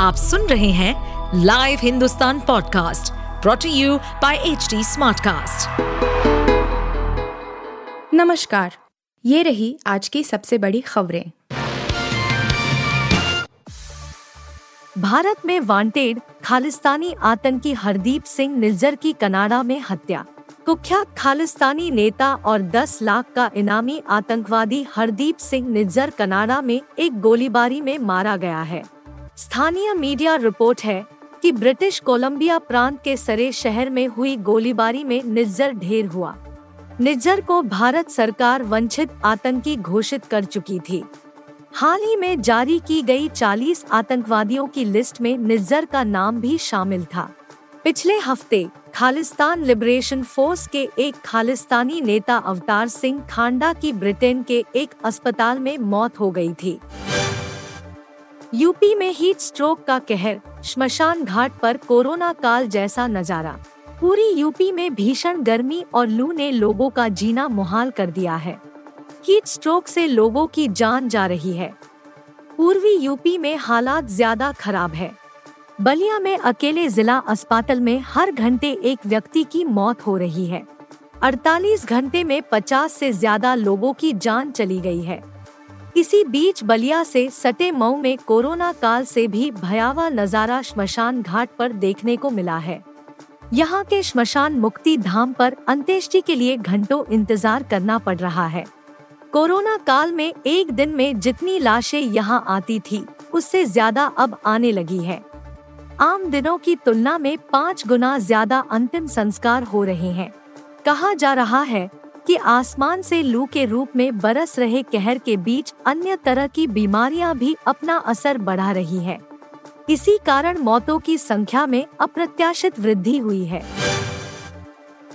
आप सुन रहे हैं live Hindustan podcast brought to you by H Smartcast. नमस्कार, ये रही आज की सबसे बड़ी खबरें। भारत में वांटेड खालिस्तानी आतंकी हरदीप सिंह निज्जर की कनाडा में हत्या। कुख्यात खालिस्तानी नेता और 10 लाख का इनामी आतंकवादी हरदीप सिंह निज्जर कनाडा में एक गोलीबारी में मारा गया है। स्थानीय मीडिया रिपोर्ट है कि ब्रिटिश कोलंबिया प्रांत के सरे शहर में हुई गोलीबारी में निज्जर ढेर हुआ। निज्जर को भारत सरकार वंचित आतंकी घोषित कर चुकी थी। हाल ही में जारी की गई 40 आतंकवादियों की लिस्ट में निज्जर का नाम भी शामिल था। पिछले हफ़्ते खालिस्तान लिबरेशन फोर्स के एक खालिस्तानी नेता अवतार सिंह खांडा की ब्रिटेन के एक अस्पताल में मौत हो गई थी। यूपी में हीट स्ट्रोक का कहर, श्मशान घाट पर कोरोना काल जैसा नज़ारा। पूरी यूपी में भीषण गर्मी और लू ने लोगों का जीना मुहाल कर दिया है। हीट स्ट्रोक से लोगों की जान जा रही है। पूर्वी यूपी में हालात ज़्यादा खराब है। बलिया में अकेले जिला अस्पताल में हर घंटे एक व्यक्ति की मौत हो रही है। 48 घंटे में 50 से ज़्यादा लोगों की जान चली गई है। इसी बीच बलिया से सटे मऊ में कोरोना काल से भी भयावह नज़ारा श्मशान घाट पर देखने को मिला है। यहाँ के श्मशान मुक्ति धाम पर अंत्येष्टि के लिए घंटों इंतज़ार करना पड़ रहा है। कोरोना काल में एक दिन में जितनी लाशें यहाँ आती थी, उससे ज़्यादा अब आने लगी है। आम दिनों की तुलना में पाँच गुना ज़्यादा अंतिम संस्कार हो रहे हैं। कहा जा रहा है कि आसमान से लू के रूप में बरस रहे कहर के बीच अन्य तरह की बीमारियाँ भी अपना असर बढ़ा रही है। इसी कारण मौतों की संख्या में अप्रत्याशित वृद्धि हुई है।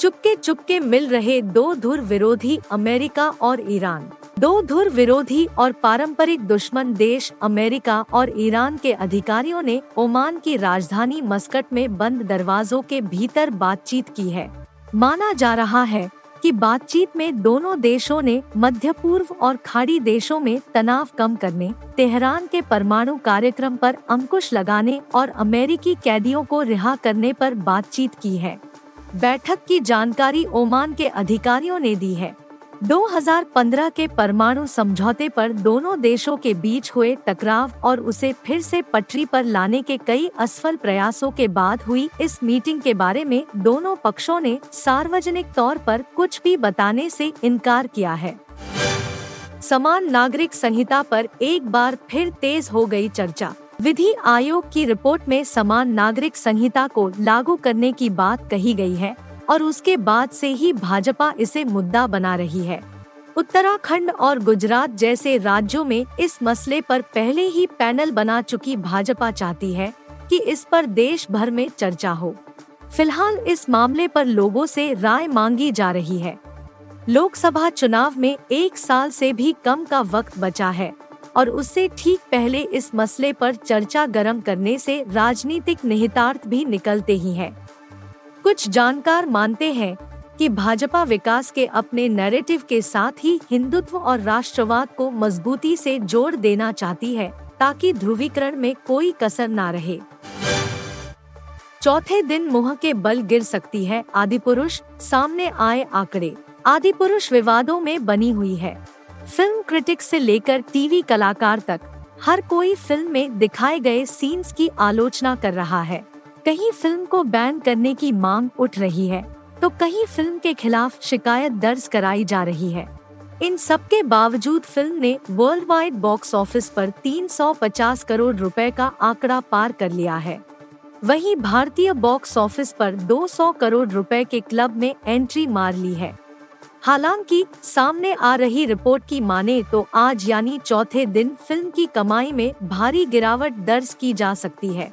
चुपके चुपके मिल रहे दो धुर विरोधी अमेरिका और ईरान। दो धुर विरोधी और पारंपरिक दुश्मन देश अमेरिका और ईरान के अधिकारियों ने ओमान की राजधानी मस्कट में बंद दरवाजों के भीतर बातचीत की है। माना जा रहा है कि बातचीत में दोनों देशों ने मध्य पूर्व और खाड़ी देशों में तनाव कम करने, तेहरान के परमाणु कार्यक्रम पर अंकुश लगाने और अमेरिकी कैदियों को रिहा करने पर बातचीत की है। बैठक की जानकारी ओमान के अधिकारियों ने दी है। 2015 के परमाणु समझौते पर दोनों देशों के बीच हुए टकराव और उसे फिर से पटरी पर लाने के कई असफल प्रयासों के बाद हुई इस मीटिंग के बारे में दोनों पक्षों ने सार्वजनिक तौर पर कुछ भी बताने से इनकार किया है। समान नागरिक संहिता पर एक बार फिर तेज हो गई चर्चा। विधि आयोग की रिपोर्ट में समान नागरिक संहिता को लागू करने की बात कही गई है। और उसके बाद से ही भाजपा इसे मुद्दा बना रही है। उत्तराखंड और गुजरात जैसे राज्यों में इस मसले पर पहले ही पैनल बना चुकी भाजपा चाहती है कि इस पर देश भर में चर्चा हो। फ़िलहाल इस मामले पर लोगों से राय मांगी जा रही है। लोकसभा चुनाव में एक साल से भी कम का वक्त बचा है और उससे ठीक पहले इस मसले पर चर्चा गर्म करने से राजनीतिक निहितार्थ भी निकलते ही हैं। कुछ जानकार मानते हैं कि भाजपा विकास के अपने नैरेटिव के साथ ही हिंदुत्व और राष्ट्रवाद को मजबूती से जोड़ देना चाहती है, ताकि ध्रुवीकरण में कोई कसर न रहे। चौथे दिन मुह के बल गिर सकती है आदि पुरुष सामने आए आंकड़े। आदि पुरुष विवादों में बनी हुई है। फ़िल्म क्रिटिक से लेकर टीवी कलाकार तक, हर कोई फ़िल्म में दिखाए गए सीन्स की आलोचना कर रहा है। कहीं फ़िल्म को बैन करने की मांग उठ रही है तो कहीं फ़िल्म के खिलाफ शिकायत दर्ज कराई जा रही है। इन सब के बावजूद फ़िल्म ने वर्ल्ड वाइड बॉक्स ऑफ़िस पर 350 करोड़ रुपए का आंकड़ा पार कर लिया है। वहीं भारतीय बॉक्स ऑफ़िस पर 200 करोड़ रुपए के क्लब में एंट्री मार ली है। हालाँकि सामने आ रही रिपोर्ट की माने तो आज यानी चौथे दिन फ़िल्म की कमाई में भारी गिरावट दर्ज की जा सकती है।